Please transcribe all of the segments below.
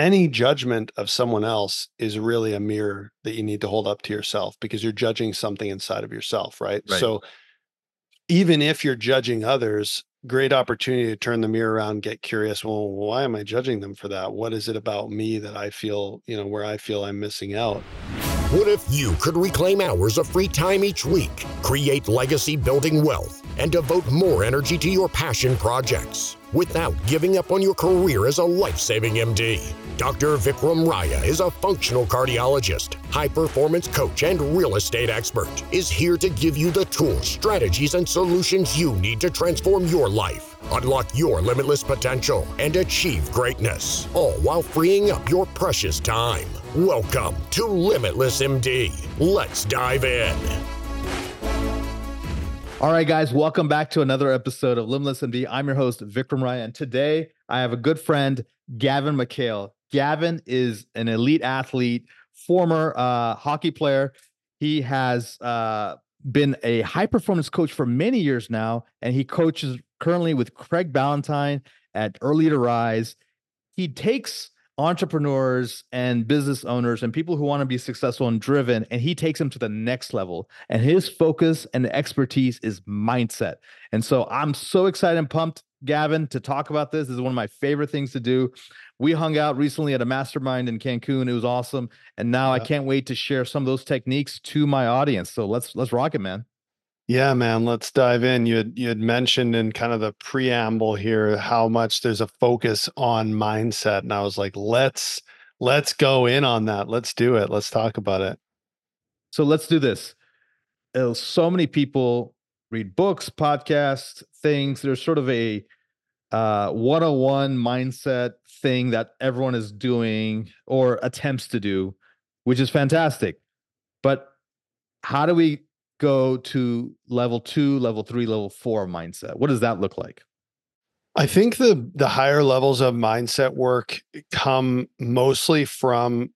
any judgment of someone else is really a mirror that you need to hold up to yourself because you're judging something inside of yourself, right? Right. So even if you're judging others, great opportunity to turn the mirror around, get curious. Well, why am I judging them for that? What is it about me that I feel, you know, where I feel I'm missing out? What if you could reclaim hours of free time each week, create legacy building wealth, and devote more energy to your passion projects without giving up on your career as a life saving MD? Dr. Vikram Raya is a functional cardiologist, high performance coach, and real estate expert. Is here to give you the tools, strategies, and solutions you need to transform your life, unlock your limitless potential, and achieve greatness, all while freeing up your precious time. Welcome to Limitless MD. Let's dive in. All right, guys, welcome back to another episode of Limitless MD. I'm your host, Vikram Raya, and today I have a good friend, Gavin McHale. Gavin is an elite athlete, former uh, hockey player. He has uh, been a high performance coach for many years now, and he coaches currently with Craig Ballantyne at Early to Rise. He takes entrepreneurs and business owners and people who want to be successful and driven and he takes them to the next level. And his focus and expertise is mindset. And so i'm so excited and pumped gavin to talk about this. This is one of my favorite things to do. We hung out recently at a mastermind in cancun. It was awesome. And now i can't wait to share some of those techniques to my audience. So let's let's rock it man Yeah, man, let's dive in. You had you had mentioned in kind of the preamble here how much there's a focus on mindset. And I was like, let's let's go in on that. Let's do it. Let's talk about it. So let's do this. Uh, so many people read books, podcasts, things. There's sort of a uh, 101 mindset thing that everyone is doing or attempts to do, which is fantastic. But how do we go to level two, level three, level four mindset? What does that look like? I think the the higher levels of mindset work come mostly from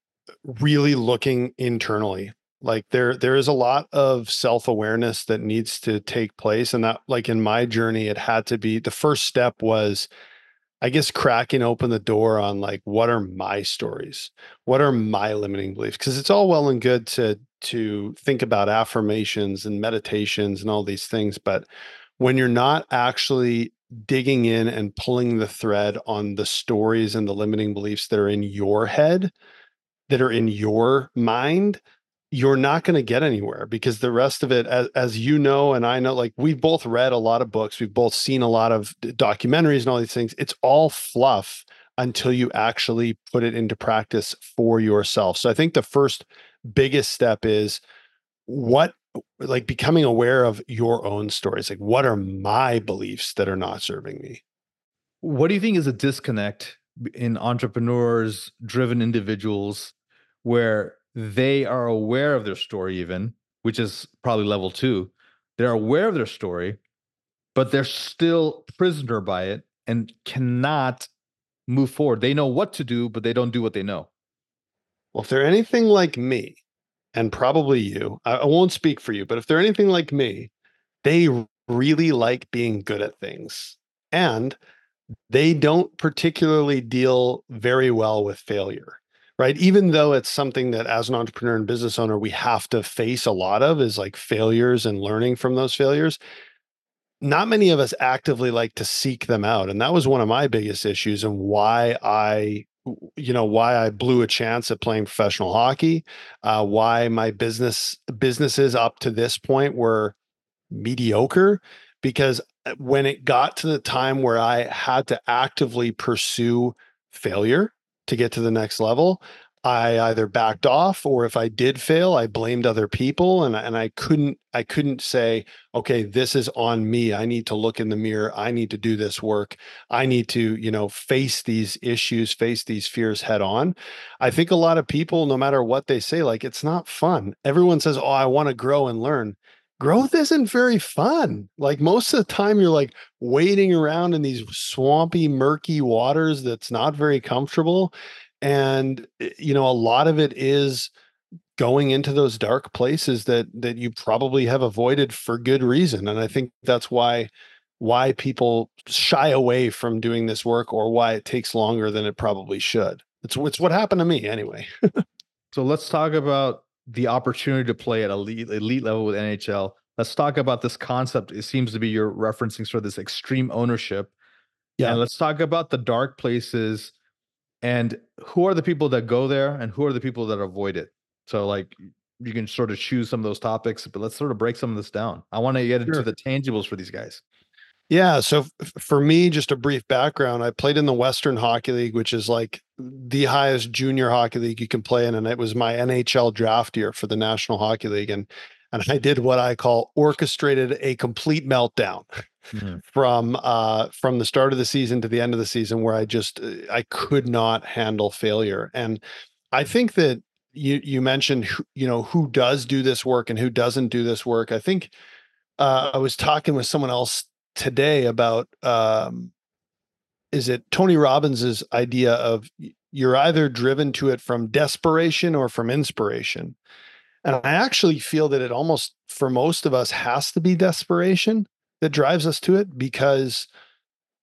really looking internally. Like there there is a lot of self-awareness that needs to take place and that like in my journey it had to be the first step was I guess cracking open the door on like what are my stories? What are my limiting beliefs? Because it's all well and good to to think about affirmations and meditations and all these things, but when you're not actually digging in and pulling the thread on the stories and the limiting beliefs that are in your head, that are in your mind, you're not going to get anywhere because the rest of it, as, as you know, and I know, like we've both read a lot of books, we've both seen a lot of documentaries and all these things. It's all fluff until you actually put it into practice for yourself. So I think the first biggest step is what like becoming aware of your own stories like what are my beliefs that are not serving me What do you think is a disconnect in entrepreneurs, driven individuals, where they are aware of their story, even, which is probably level two? They're aware of their story, but they're still prisoner by it and cannot move forward. They know what to do, but they don't do what they know. well if they're anything like me and probably you I, I won't speak for you but if they're anything like me they really like being good at things and they don't particularly deal very well with failure right? Even though it's something that as an entrepreneur and business owner we have to face a lot of is like failures and learning from those failures. Not many of us actively like to seek them out and that was one of my biggest issues and why i you know why i blew a chance at playing professional hockey uh, why my business businesses up to this point were mediocre because uh, when it got to the time where i had to actively pursue failure to get to the next level. I either backed off or if i did fail i blamed other people and, and i couldn't i couldn't say okay this is on me. I need to look in the mirror. I need to do this work. I need to you know face these issues face these fears head on. I think a lot of people no matter what they say like it's not fun. Everyone says oh i want to grow and learn growth isn't very fun like most of the time you're like wading around in these swampy murky waters that's not very comfortable and eh, you know a lot of it is going into those dark places that that you probably have avoided for good reason and i think that's why why people shy away from doing this work or why it takes longer than it probably should It's it's what happened to me anyway. so let's talk about the opportunity to play at elite elite level with NHL. Let's talk about this concept. It seems to be you're referencing sort of this extreme ownership. Yeah. And let's talk about the dark places and who are the people that go there and who are the people that avoid it. So like you can sort of choose some of those topics, but let's sort of break some of this down. I want to get sure. into the tangibles for these guys. Yeah. So f- for me, just a brief background, I played in the Western Hockey League, which is like the highest junior hockey league you can play in. And it was my NHL draft year for the National Hockey League. And and I did what I call orchestrated a complete meltdown mm-hmm. from uh from the start of the season to the end of the season where I just uh, I could not handle failure. And I think that you you mentioned you know who does do this work and who doesn't do this work. I think uh, I was talking with someone else today about um, is it Tony Robbins's idea of you're either driven to it from desperation or from inspiration. And I actually feel that it almost for most of us has to be desperation that drives us to it because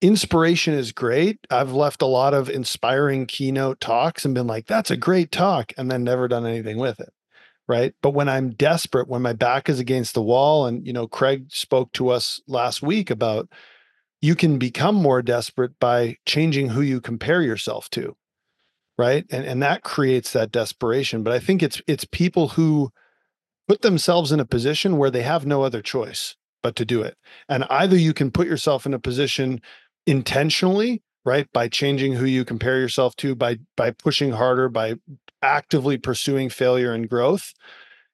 inspiration is great. I've left a lot of inspiring keynote talks and been like, that's a great talk, and then never done anything with it. Right. But when I'm desperate, when my back is against the wall, and, you know, Craig spoke to us last week about you can become more desperate by changing who you compare yourself to. Right. And, and that creates that desperation. But I think it's, it's people who put themselves in a position where they have no other choice but to do it. And either you can put yourself in a position intentionally right by changing who you compare yourself to by by pushing harder by actively pursuing failure and growth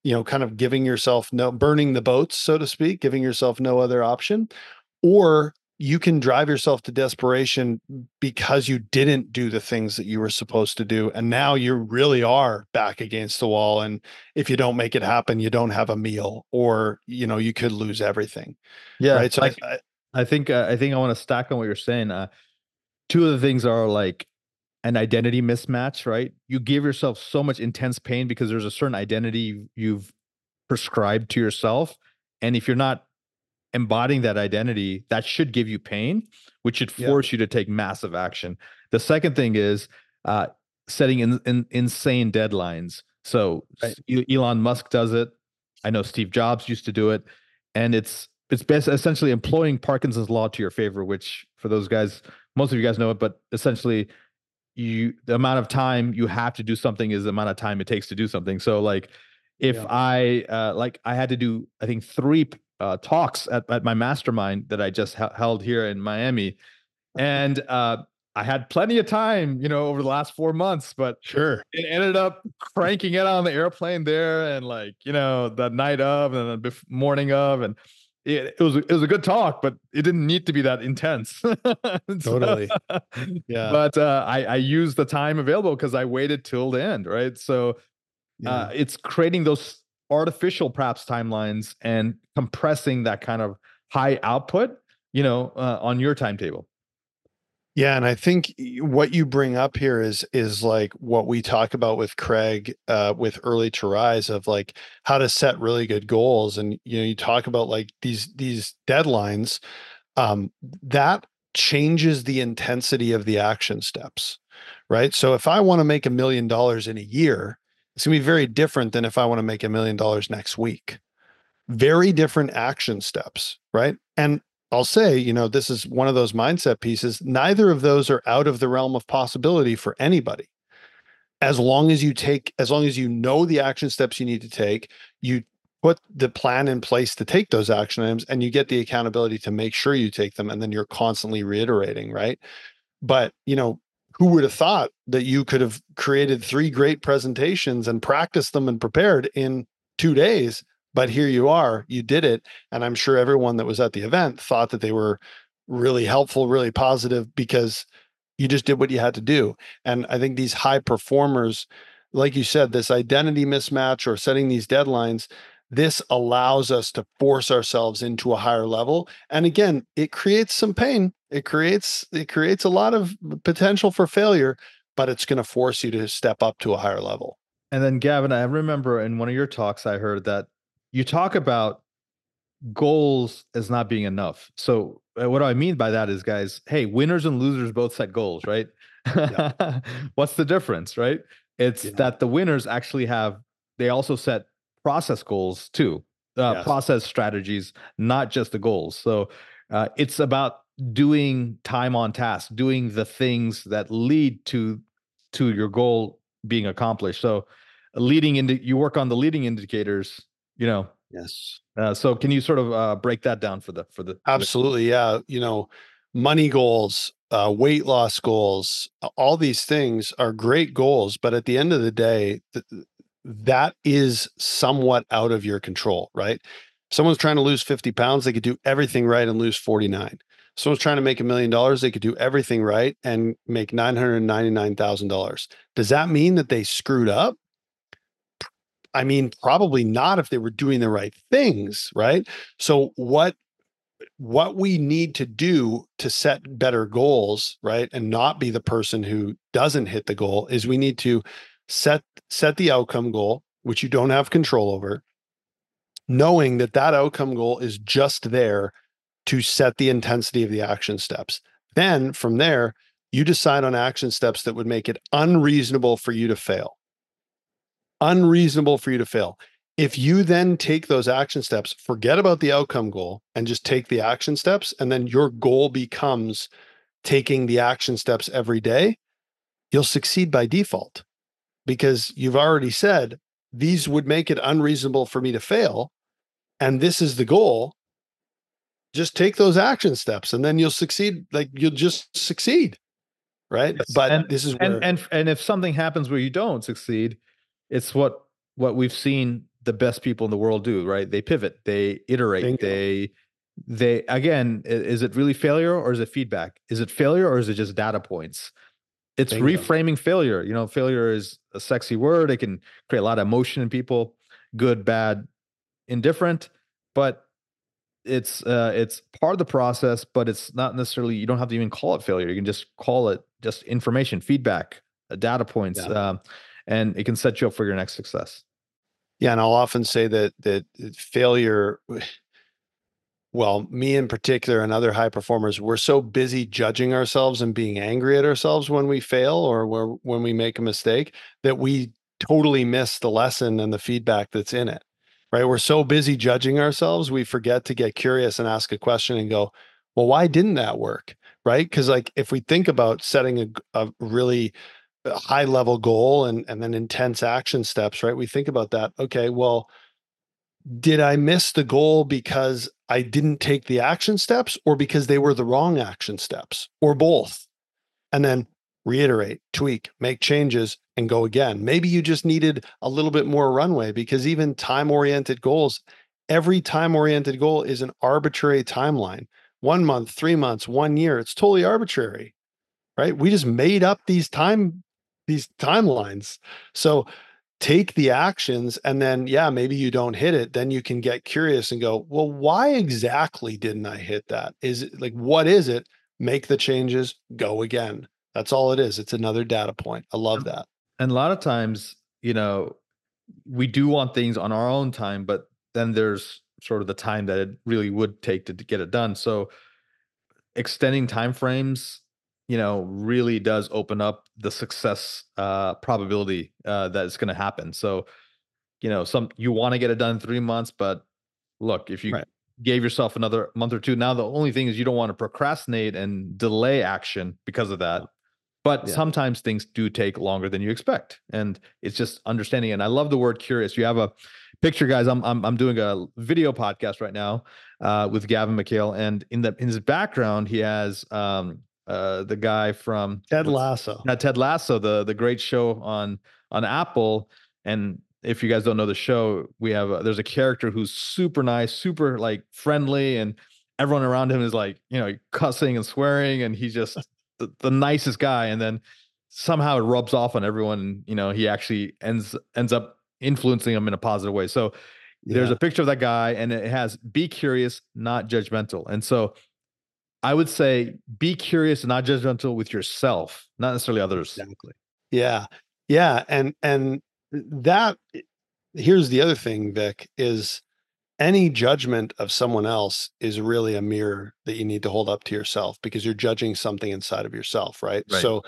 you know kind of giving yourself no burning the boats so to speak giving yourself no other option or you can drive yourself to desperation because you didn't do the things that you were supposed to do and now you really are back against the wall and if you don't make it happen you don't have a meal or you know you could lose everything yeah right so I, I, I think uh, I think I want to stack on what you're saying. Uh, two of the things are like an identity mismatch, right? You give yourself so much intense pain because there's a certain identity you've prescribed to yourself, and if you're not embodying that identity, that should give you pain, which should force yeah. you to take massive action. The second thing is uh, setting in, in, insane deadlines. So right. Elon Musk does it. I know Steve Jobs used to do it, and it's it's best essentially employing Parkinson's law to your favor, which for those guys, most of you guys know it, but essentially you the amount of time you have to do something is the amount of time it takes to do something. So like if yeah. I uh like I had to do I think three uh talks at, at my mastermind that I just held here in Miami and uh I had plenty of time, you know, over the last four months, but sure, it ended up cranking it on the airplane there, and like you know, the night of and the morning of, and it, it was it was a good talk, but it didn't need to be that intense. totally. yeah. But uh, I I used the time available because I waited till the end, right? So yeah. uh, it's creating those artificial perhaps timelines and compressing that kind of high output, you know, uh, on your timetable. Yeah, and I think what you bring up here is is like what we talk about with Craig uh, with early to rise of like how to set really good goals, and you know you talk about like these these deadlines um, that changes the intensity of the action steps, right? So if I want to make a million dollars in a year, it's gonna be very different than if I want to make a million dollars next week. Very different action steps, right? And I'll say, you know, this is one of those mindset pieces. Neither of those are out of the realm of possibility for anybody. As long as you take, as long as you know the action steps you need to take, you put the plan in place to take those action items and you get the accountability to make sure you take them. And then you're constantly reiterating, right? But, you know, who would have thought that you could have created three great presentations and practiced them and prepared in two days but here you are, you did it. And I'm sure everyone that was at the event thought that they were really helpful, really positive because you just did what you had to do. And I think these high performers, like you said, this identity mismatch or setting these deadlines, this allows us to force ourselves into a higher level. And again, it creates some pain. It creates it creates a lot of potential for failure, but it's going to force you to step up to a higher level. And then Gavin, I remember in one of your talks I heard that you talk about goals as not being enough. So uh, what do I mean by that is guys, hey, winners and losers both set goals, right? What's the difference, right? It's Yeah. that the winners actually have, they also set process goals too, uh, Yes. process strategies, not just the goals. So uh, it's about doing time on task, doing the things that lead to to your goal being accomplished. So leading into you work on the leading indicators, you know. Yes. Uh, so can you sort of uh, break that down for the for the Absolutely. Yeah. You know, money goals, uh, weight loss goals, all these things are great goals. But at the end of the day, th- that is somewhat out of your control, right? Someone's trying to lose 50 pounds, they could do everything right and lose 49. Someone's trying to make a million dollars, they could do everything right and make $999,000. Does that mean that they screwed up? I mean, probably not if they were doing the right things, right? So what what we need to do to set better goals, right? And not be the person who doesn't hit the goal is we need to set set the outcome goal, which you don't have control over, knowing that that outcome goal is just there to set the intensity of the action steps. Then from there, you decide on action steps that would make it unreasonable for you to fail. Unreasonable for you to fail. If you then take those action steps, forget about the outcome goal and just take the action steps, and then your goal becomes taking the action steps every day, you'll succeed by default because you've already said these would make it unreasonable for me to fail. And this is the goal. Just take those action steps and then you'll succeed. Like you'll just succeed. Right. Yes, But and- this is where and and and if something happens where you don't succeed, it's what what we've seen the best people in the world do, right? They pivot, they iterate, Bingo. they they again, is it really failure or is it feedback? Is it failure or is it just data points? It's Bingo. reframing failure. You know, failure is a sexy word. It can create a lot of emotion in people, good, bad, indifferent, but it's uh it's part of the process, but it's not necessarily you don't have to even call it failure. You can just call it just information, feedback, uh, data points, Yeah. um, and it can set you up for your next success. Yeah, and I'll often say that that failure well, me in particular and other high performers, we're so busy judging ourselves and being angry at ourselves when we fail or when we make a mistake that we totally miss the lesson and the feedback that's in it. Right? We're so busy judging ourselves, we forget to get curious and ask a question and go, "Well, why didn't that work?" Right? Cuz like if we think about setting a really uh, high level goal and and then intense action steps, right? We think about that. Okay, well, did I miss the goal because I didn't take the action steps or because they were the wrong action steps or both? And then reiterate, tweak, make changes and go again. Maybe you just needed a little bit more runway because even time oriented goals, every time oriented goal is an arbitrary timeline. One month, three months, one year, it's totally arbitrary, right? We just made up these time these timelines. So take the actions and then yeah maybe you don't hit it then you can get curious and go well why exactly didn't i hit that? Is it like what is it? Make the changes go again. That's all it is. It's another data point. I love that. And a lot of times, you know, we do want things on our own time, but then there's sort of the time that it really would take to, to get it done. So extending time frames, you know, really does open up the success uh probability uh that it's going to happen. So, you know, some you want to get it done in 3 months, but look, if you Right. gave yourself another month or two, now the only thing is you don't want to procrastinate and delay action because of that. But Yeah. sometimes things do take longer than you expect. And it's just understanding. And I love the word curious. You have a picture, guys. I'm I'm, I'm doing a video podcast right now uh, with Gavin McHale. And in the in his background, he has um, uh, the guy from ted lasso uh, Ted Lasso, the the great show on on Apple. And if you guys don't know the show, we have a, there's a character who's super nice, super like friendly, and everyone around him is like you know cussing and swearing, and he's just the, the nicest guy. And then somehow it rubs off on everyone. And, you know, he actually ends ends up influencing them in a positive way. So there's Yeah. a picture of that guy, and it has be curious, not judgmental. And so I would say be curious and not judgmental with yourself, not necessarily others. Exactly. Yeah. Yeah. And and that here's the other thing, Vic, is any judgment of someone else is really a mirror that you need to hold up to yourself because you're judging something inside of yourself, right? Right. So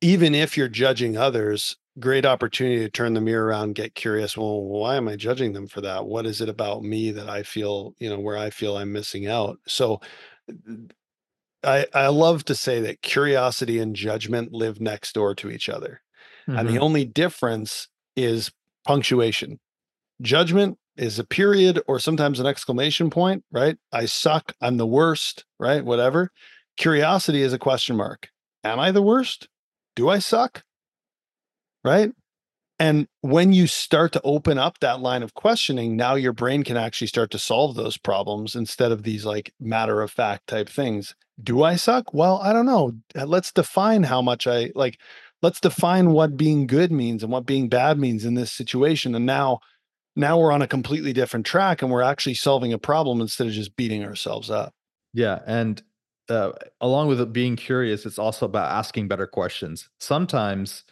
even if you're judging others, great opportunity to turn the mirror around, get curious. Well, why am I judging them for that? What is it about me that I feel, you know, where I feel I'm missing out? So I, I love to say that curiosity and judgment live next door to each other. Mm-hmm. And the mm-hmm. only difference is punctuation. Judgment is a period or sometimes an exclamation point, right? I suck. I'm the worst, right? Whatever. Curiosity is a question mark. Am I the worst? Do I suck? Right. And when you start to open up that line of questioning, now your brain can actually start to solve those problems instead of these like matter of fact type things. Do I suck? Well, I don't know. Uh, let's define how much I like, let's define what being good means and what being bad means in this situation. And now, now we're on a completely different track and we're actually solving a problem instead of just beating ourselves up. Yeah. And uh, along with it being curious, it's also about asking better questions. Sometimes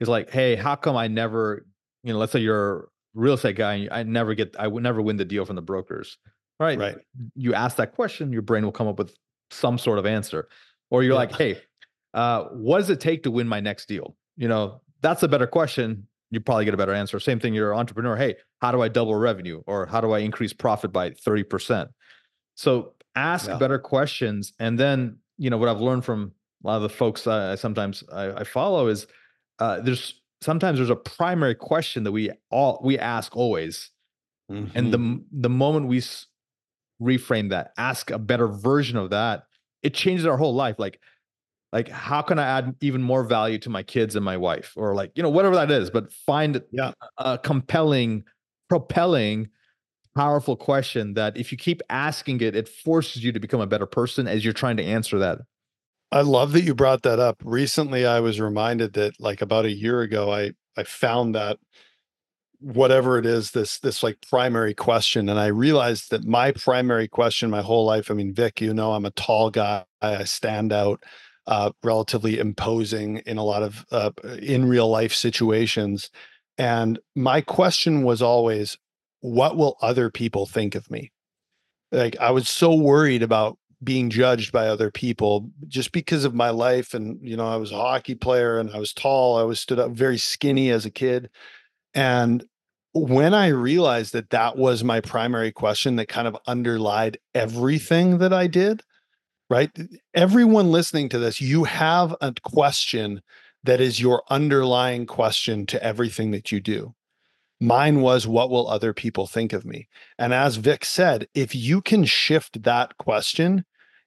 it's like, hey, how come I never, you know, let's say you're a real estate guy and I never get, I would never win the deal from the brokers. Right. Right. You ask that question, your brain will come up with some sort of answer. Or you're yeah. like, hey, uh, what does it take to win my next deal? You know, that's a better question. You probably get a better answer. Same thing, you're an entrepreneur. Hey, how do I double revenue? Or how do I increase profit by 30%? So ask yeah. better questions. And then, you know, what I've learned from a lot of the folks I sometimes I, I follow is uh, there's sometimes there's a primary question that we all we ask always, mm-hmm. and the mm-hmm. the moment we s- reframe that, ask a better version of that, it changes our whole life. Like, like how can I add even more value to my kids and my wife, or like you know whatever that is, but find yeah. a compelling, propelling powerful question that if you keep asking it, it forces you to become a better person as you're trying to answer that. I love that you brought that up. Recently, I was reminded that like about a year ago, I I found that whatever it is, this this like primary question, and I realized that my primary question my whole life. I mean, Vic, you know, I'm a tall guy. I stand out, uh, relatively imposing in a lot of uh, in real life situations, and my question was always, what will other people think of me? Like I was so worried about being judged by other people just because of my life and you know I was a hockey player and I was tall I was stood up very skinny as a kid and when I realized that that was my primary question that kind of underlied everything that I did right everyone listening to this you have a question that is your underlying question to everything that you do Mine was, what will other people think of me? And as Vic said, if you can shift that question,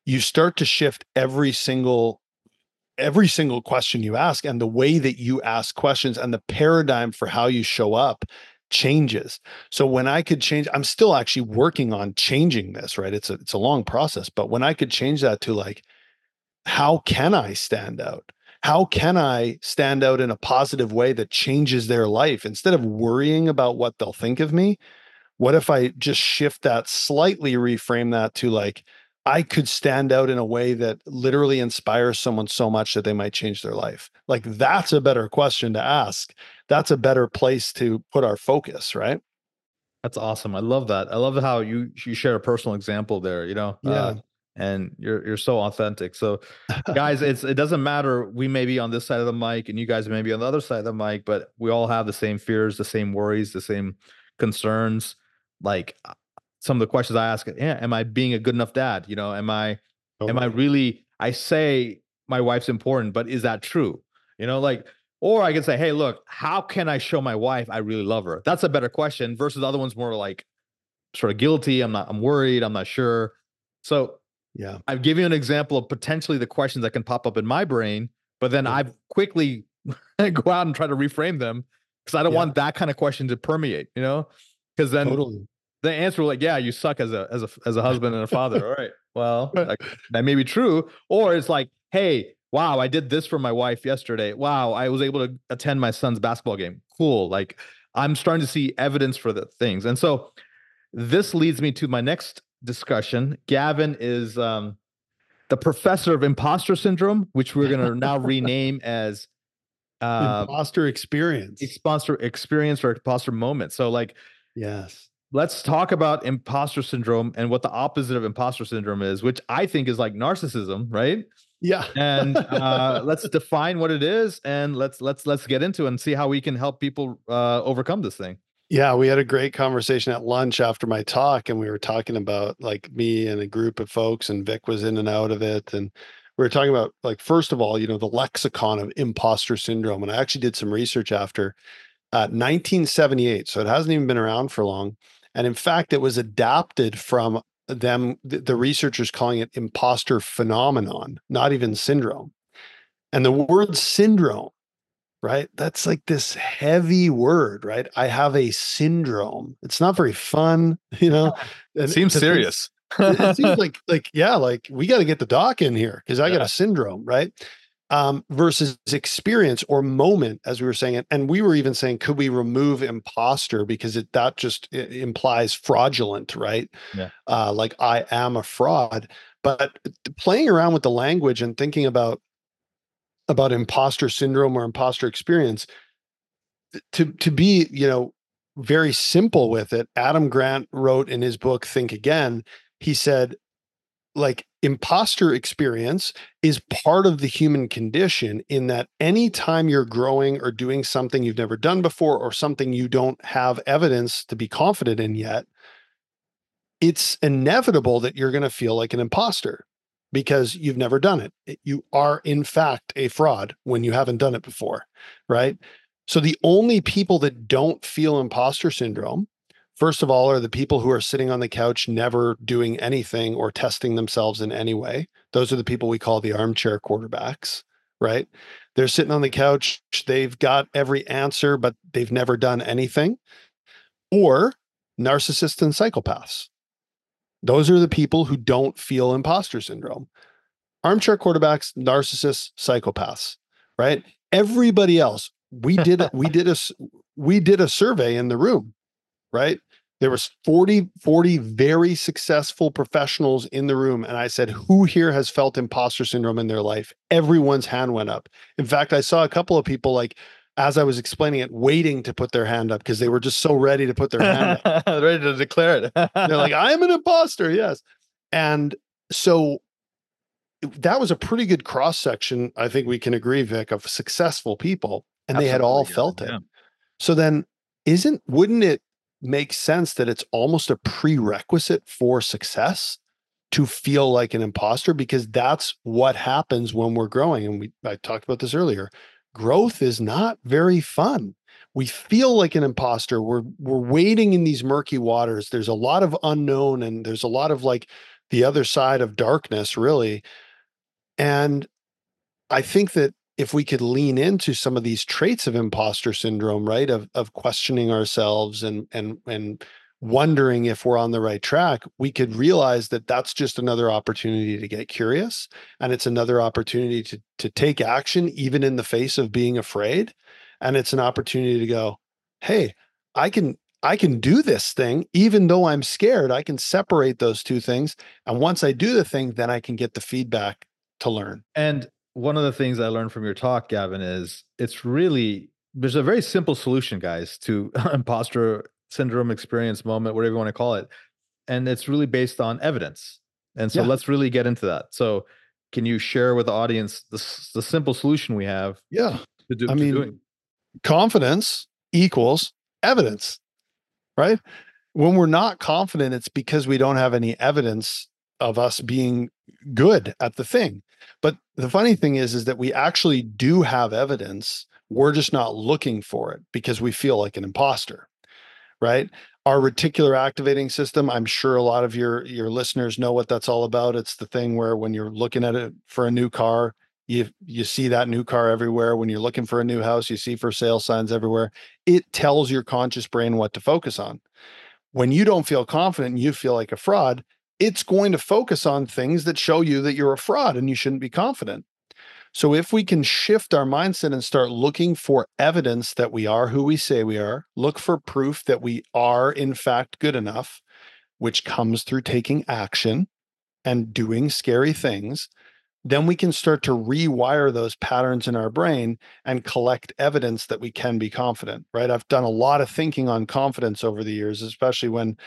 you start to shift every single every single question you ask and the way that you ask questions and the paradigm for how you show up changes. So when I could change I'm still actually working on changing this, right? It's a it's a long process, but when I could change that to like how can I stand out? how can I stand out in a positive way that changes their life instead of worrying about what they'll think of me? What if I just shift that slightly, reframe that to like, I could stand out in a way that literally inspires someone so much that they might change their life. Like that's a better question to ask. That's a better place to put our focus, right? That's awesome. I love that. I love how you you share a personal example there. You know, yeah. Uh, and you're you're so authentic. So guys, it's it doesn't matter. We may be on this side of the mic and you guys may be on the other side of the mic, but we all have the same fears, the same worries, the same concerns. Like uh, some of the questions I ask, yeah, am I being a good enough dad? You know, am I oh. am I really I say my wife's important, but is that true? You know, like or I can say, hey, look, how can I show my wife I really love her? That's a better question versus the other one's more like sort of guilty. I'm not, I'm worried, I'm not sure. So yeah. I've given you an example of potentially the questions that can pop up in my brain, but then yeah. I've quickly go out and try to reframe them because I don't yeah. want that kind of question to permeate, you know? Because then totally. The answer will like, yeah, you suck as a as a as a husband and a father. All right. Well, that, that may be true. Or it's like, hey, wow, I did this for my wife yesterday. Wow, I was able to attend my son's basketball game. Cool. Like I'm starting to see evidence for the things. And so this leads me to my next discussion. Gavin is um, the professor of imposter syndrome, which we're going to now rename as uh, imposter experience, imposter experience or imposter moment. So, like, yes, let's talk about imposter syndrome and what the opposite of imposter syndrome is, which I think is like narcissism, right? Yeah. and uh, let's define what it is, and let's let's let's get into it and see how we can help people uh, overcome this thing. Yeah, we had a great conversation at lunch after my talk, and we were talking about like me and a group of folks, and Vic was in and out of it, and we were talking about like first of all, you know, the lexicon of imposter syndrome, and I actually did some research after uh, 1978, so it hasn't even been around for long, and in fact, it was adapted from them, the, researchers calling it imposter phenomenon, not even syndrome, and the word syndrome right? That's like this heavy word, right? I have a syndrome. It's not very fun, you know. It seems serious. It seems like like yeah, like we got to get the doc in here because I yeah. got a syndrome, right? Um, versus experience or moment, as we were saying and we were even saying, could we remove imposter because it that just implies fraudulent, right? Yeah. Uh, like I am a fraud. But playing around with the language and thinking about about imposter syndrome or imposter experience to to be you know very simple with it adam grant wrote in his book think again he said like imposter experience is part of the human condition in that anytime you're growing or doing something you've never done before or something you don't have evidence to be confident in yet it's inevitable that you're going to feel like an imposter because you've never done it. You are, in fact, a fraud when you haven't done it before, right? So the only people that don't feel imposter syndrome, first of all, are the people who are sitting on the couch, never doing anything or testing themselves in any way. Those are the people we call the armchair quarterbacks, right? They're sitting on the couch, they've got every answer, but they've never done anything. Or narcissists and psychopaths, those are the people who don't feel imposter syndrome. Armchair quarterbacks, narcissists, psychopaths, right? Everybody else, we did we did a we did a survey in the room, right? There was 40 40 very successful professionals in the room and I said, "Who here has felt imposter syndrome in their life?" Everyone's hand went up. In fact, I saw a couple of people like as I was explaining it, waiting to put their hand up because they were just so ready to put their hand up. ready to declare it. They're like, I am an imposter. Yes. And so that was a pretty good cross section. I think we can agree, Vic, of successful people. And Absolutely, they had all yeah, felt it. Yeah. So then isn't, wouldn't it make sense that it's almost a prerequisite for success? to feel like an imposter because that's what happens when we're growing and we I talked about this earlier growth is not very fun. We feel like an imposter. We're we're wading in these murky waters. There's a lot of unknown and there's a lot of like the other side of darkness really. And I think that if we could lean into some of these traits of imposter syndrome, right? Of of questioning ourselves and and and wondering if we're on the right track, we could realize that that's just another opportunity to get curious and it's another opportunity to to take action even in the face of being afraid and it's an opportunity to go, "Hey, I can I can do this thing even though I'm scared. I can separate those two things and once I do the thing, then I can get the feedback to learn." And one of the things I learned from your talk, Gavin, is it's really there's a very simple solution, guys, to imposter syndrome experience moment, whatever you want to call it. And it's really based on evidence. And so yeah. let's really get into that. So can you share with the audience the, the simple solution we have? Yeah. To do, I mean, doing? confidence equals evidence, right? When we're not confident, it's because we don't have any evidence of us being good at the thing. But the funny thing is, is that we actually do have evidence. We're just not looking for it because we feel like an imposter right? Our reticular activating system, I'm sure a lot of your your listeners know what that's all about. It's the thing where when you're looking at it for a new car, you you see that new car everywhere. When you're looking for a new house, you see for sale signs everywhere. It tells your conscious brain what to focus on. When you don't feel confident you feel like a fraud, it's going to focus on things that show you that you're a fraud and you shouldn't be confident. So if we can shift our mindset and start looking for evidence that we are who we say we are, look for proof that we are in fact good enough, which comes through taking action and doing scary things, then we can start to rewire those patterns in our brain and collect evidence that we can be confident, right? I've done a lot of thinking on confidence over the years, especially when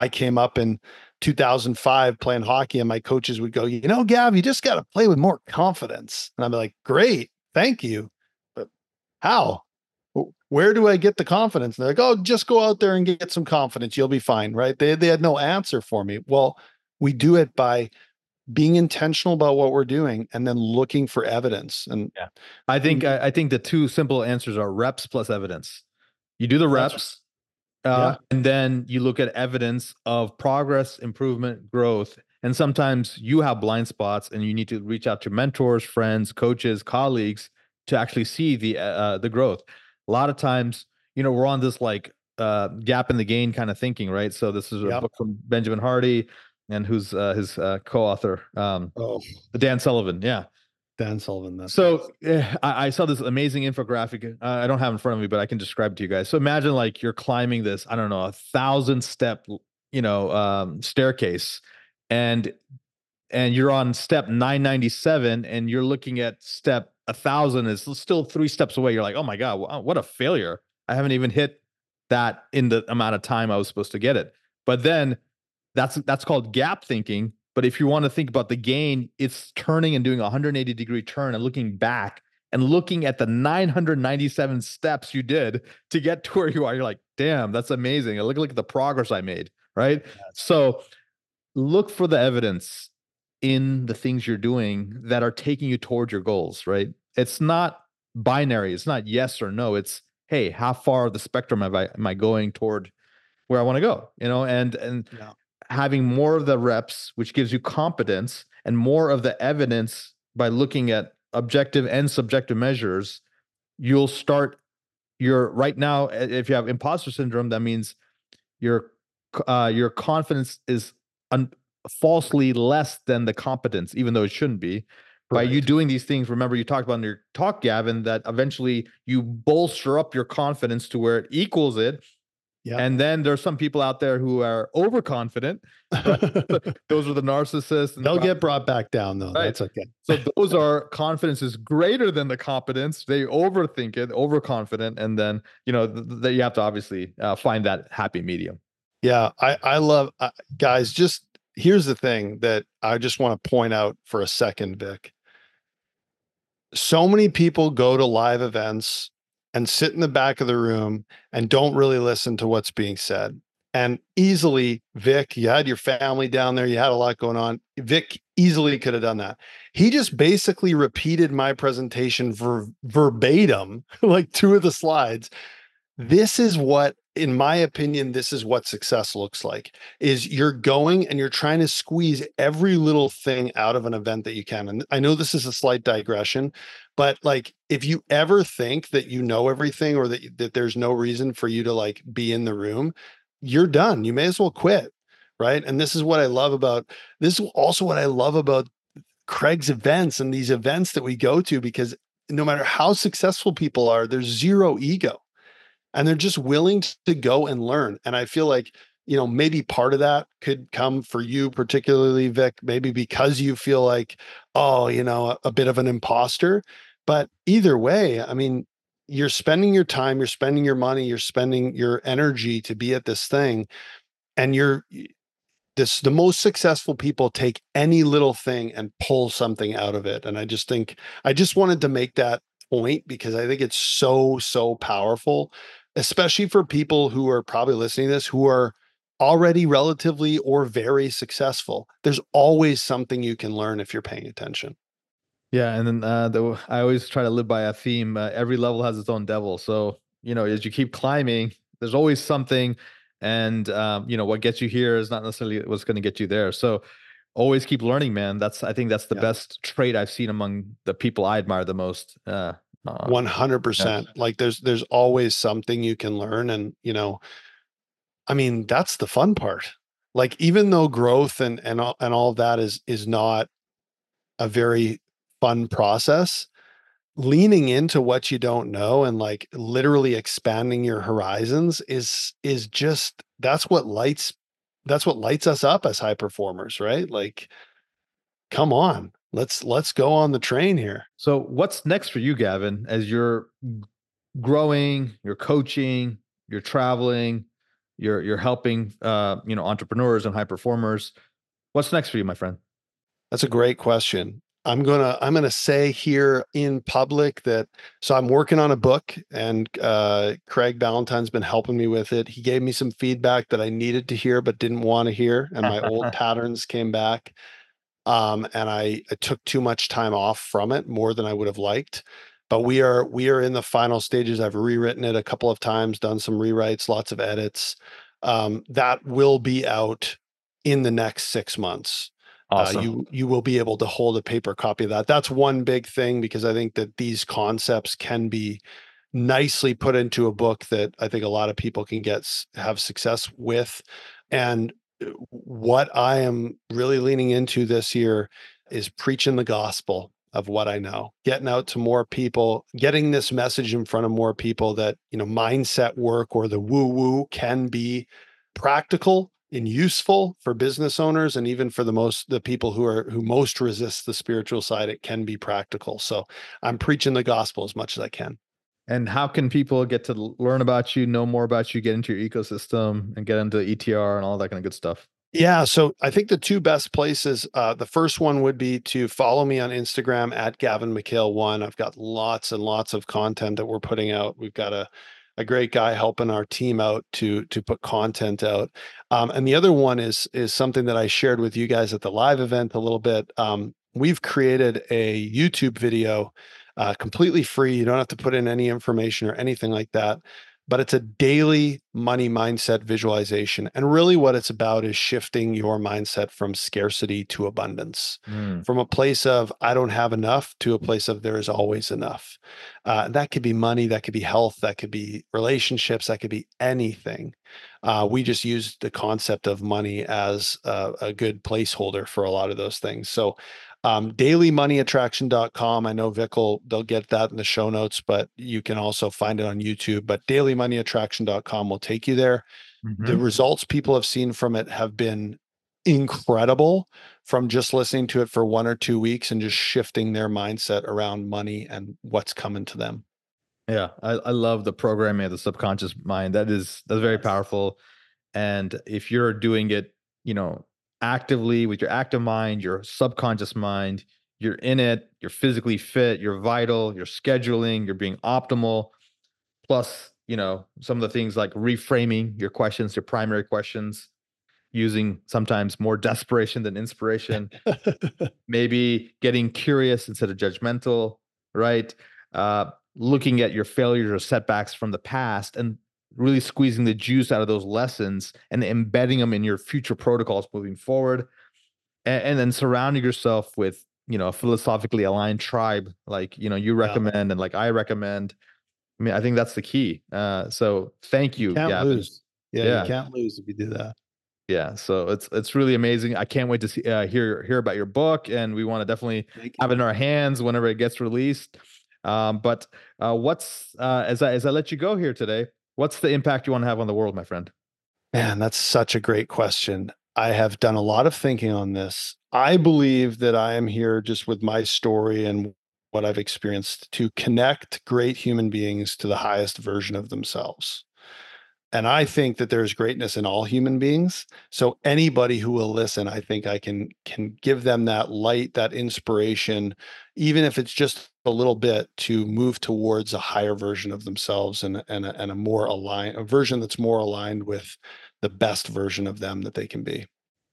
I came up in 2005 playing hockey, and my coaches would go, "You know, Gav, you just got to play with more confidence." And I'm like, "Great, thank you, but how? Where do I get the confidence?" And they're like, "Oh, just go out there and get some confidence. You'll be fine." Right? They they had no answer for me. Well, we do it by being intentional about what we're doing and then looking for evidence and yeah i think hmm. i, I think the two simple answers are reps plus evidence you do the reps uh, yeah. and then you look at evidence of progress improvement growth and sometimes you have blind spots and you need to reach out to mentors friends coaches colleagues to actually see the uh, uh the growth a lot of times you know we're on this like uh, gap in the gain kind of thinking right so this is a yep. book from benjamin hardy and who's uh, his uh, co-author, um, oh. Dan Sullivan. Yeah, Dan Sullivan. That's so uh, I, I, saw this amazing infographic. Uh, I don't have in front of me, but I can describe it to you guys. So imagine like you're climbing this, I don't know, a thousand step, you know, um, staircase, and and you're on step 997, and you're looking at step a thousand is still three steps away. You're like, oh my god, what a failure! I haven't even hit that in the amount of time I was supposed to get it. But then that's that's called gap thinking. But if you want to think about the gain, it's turning and doing a 180 degree turn and looking back and looking at the 997 steps you did to get to where you are. You're like, damn, that's amazing. look, look at the progress I made. Right. So look for the evidence in the things you're doing that are taking you towards your goals. Right. It's not binary. It's not yes or no. It's, hey, how far of the spectrum am I, am I going toward where I want to go? You know, and, and, yeah having more of the reps, which gives you competence, and more of the evidence by looking at objective and subjective measures, you'll start your right now. If you have imposter syndrome, that means your uh, your confidence is un- falsely less than the competence, even though it shouldn't be. Right. By you doing these things, remember you talked about in your talk, Gavin, that eventually you bolster up your confidence to where it equals it yeah. And then there's some people out there who are overconfident. those are the narcissists. They'll the get brought back down though. Right. That's okay. so those are confidence is greater than the competence. They overthink it, overconfident, and then you know that th- you have to obviously uh, find that happy medium. Yeah, I I love uh, guys. Just here's the thing that I just want to point out for a second, Vic. So many people go to live events and sit in the back of the room and don't really listen to what's being said. And easily, Vic, you had your family down there, you had a lot going on. Vic easily could have done that. He just basically repeated my presentation ver- verbatim, like two of the slides. This is what in my opinion this is what success looks like is you're going and you're trying to squeeze every little thing out of an event that you can and i know this is a slight digression but like if you ever think that you know everything or that that there's no reason for you to like be in the room you're done you may as well quit right? And this is what i love about this is also what i love about craig's events and these events that we go to because no matter how successful people are there's zero ego and they're just willing to go and learn. And I feel like, you know, maybe part of that could come for you, particularly Vic, maybe because you feel like, oh, you know, a, a bit of an imposter. But either way, I mean, you're spending your time, you're spending your money, you're spending your energy to be at this thing. And you're this the most successful people take any little thing and pull something out of it. And I just think I just wanted to make that point because I think it's so, so powerful especially for people who are probably listening to this who are already relatively or very successful. There's always something you can learn if you're paying attention. Yeah, and then uh, the, I always try to live by a theme. Uh, every level has its own devil. So you know, as you keep climbing, there's always something, and um, you know what gets you here is not necessarily what's going to get you there. So always keep learning, man. That's I think that's the yeah. best trait I've seen among the people I admire the most. Uh, uh, Uh, one hundred percent. Like there's there's always something you can learn, and you know, I mean that's the fun part. Like even though growth and and all, and all of that is is not a very fun process, leaning into what you don't know and like literally expanding your horizons is is just that's what lights that's what lights us up as high performers, right? Like, come on let's let's go on the train here. So what's next for you, Gavin, as you're growing, you're coaching, you're traveling, You're you're helping uh, you know entrepreneurs and high performers. What's next for you, my friend? That's a great question. I'm gonna I'm gonna say here in public that so I'm working on a book and uh, Craig Ballantyne's been helping me with it. He gave me some feedback that I needed to hear but didn't want to hear, and my old patterns came back. Um, and I, I took too much time off from it, more than I would have liked. But we are we are in the final stages. I've rewritten it a couple of times, done some rewrites, lots of edits. Um, that will be out in the next six months. Awesome. Uh, you you will be able to hold a paper copy of that. That's one big thing because I think that these concepts can be nicely put into a book that I think a lot of people can get have success with. And uh, what I am really leaning into this year is preaching the gospel of what I know, getting out to more people, getting this message in front of more people that, you know, mindset work or the woo woo can be practical and useful for business owners and even for the most the people who are who most resist the spiritual side it can be practical. So i'm preaching the gospel as much as i can and how can people get to learn about you know more about you get into your ecosystem and get into etr and all that kind of good stuff yeah so i think the two best places uh, the first one would be to follow me on instagram at gavin mchale one i've got lots and lots of content that we're putting out we've got a a great guy helping our team out to to put content out. Um, and the other one is is something that I shared with you guys at the live event a little bit. Um, we've created a YouTube video uh, completely free. You don't have to put in any information or anything like that but it's a daily money mindset visualization. And really, what it's about is shifting your mindset from scarcity to abundance, mm. from a place of I don't have enough to a place of there is always enough. Uh, that could be money, that could be health, that could be relationships, that could be anything. Uh, we just use the concept of money as a, a good placeholder for a lot of those things. So um, dailymoneyattraction.com. I know Vic will, they'll get that in the show notes, but you can also find it on YouTube. But dailymoneyattraction.com will take you there. Mm-hmm. The results people have seen from it have been incredible from just listening to it for one or two weeks and just shifting their mindset around money and what's coming to them. Yeah, I, I love the programming of the subconscious mind. That is that's very powerful. And if you're doing it, you know, actively with your active mind, your subconscious mind. You're in it, you're physically fit, you're vital, you're scheduling, you're being optimal. Plus, you know, some of the things like reframing your questions, your primary questions, using sometimes more desperation than inspiration, maybe getting curious instead of judgmental, right? Uh, looking at your failures or setbacks from the past and really squeezing the juice out of those lessons and embedding them in your future protocols moving forward and, and then surrounding yourself with you know a philosophically aligned tribe like you know you recommend yeah. and like i recommend. I mean i think that's the key uh so thank you, you can't Gavin. lose. Yeah, yeah, you can't lose if you do that. Yeah so it's it's really amazing. I can't wait to see uh, hear hear about your book and we want to definitely have it in our hands whenever it gets released um but uh what's uh as i as i let you go here today What's the impact you want to have on the world, my friend? Man, that's such a great question. I have done a lot of thinking on this. I believe that I am here just with my story and what I've experienced to connect great human beings to the highest version of themselves and i think that there's greatness in all human beings so anybody who will listen i think i can can give them that light that inspiration even if it's just a little bit to move towards a higher version of themselves and and a, and a more aligned a version that's more aligned with the best version of them that they can be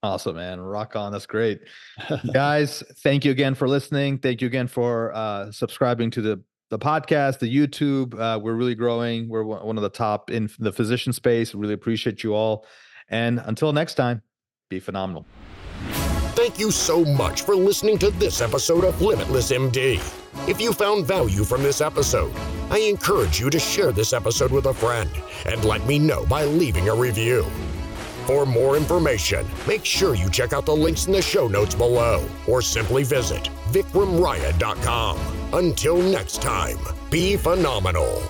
Awesome, man. Rock on. That's great. Guys, thank you again for listening. Thank you again for uh, subscribing to the the podcast, the YouTube. Uh, we're really growing. We're one of the top in the physician space. Really appreciate you all. And until next time, be phenomenal. Thank you so much for listening to this episode of Limitless MD. If you found value from this episode, I encourage you to share this episode with a friend and let me know by leaving a review. For more information, make sure you check out the links in the show notes below or simply visit vikramraya.com. Until next time, be phenomenal.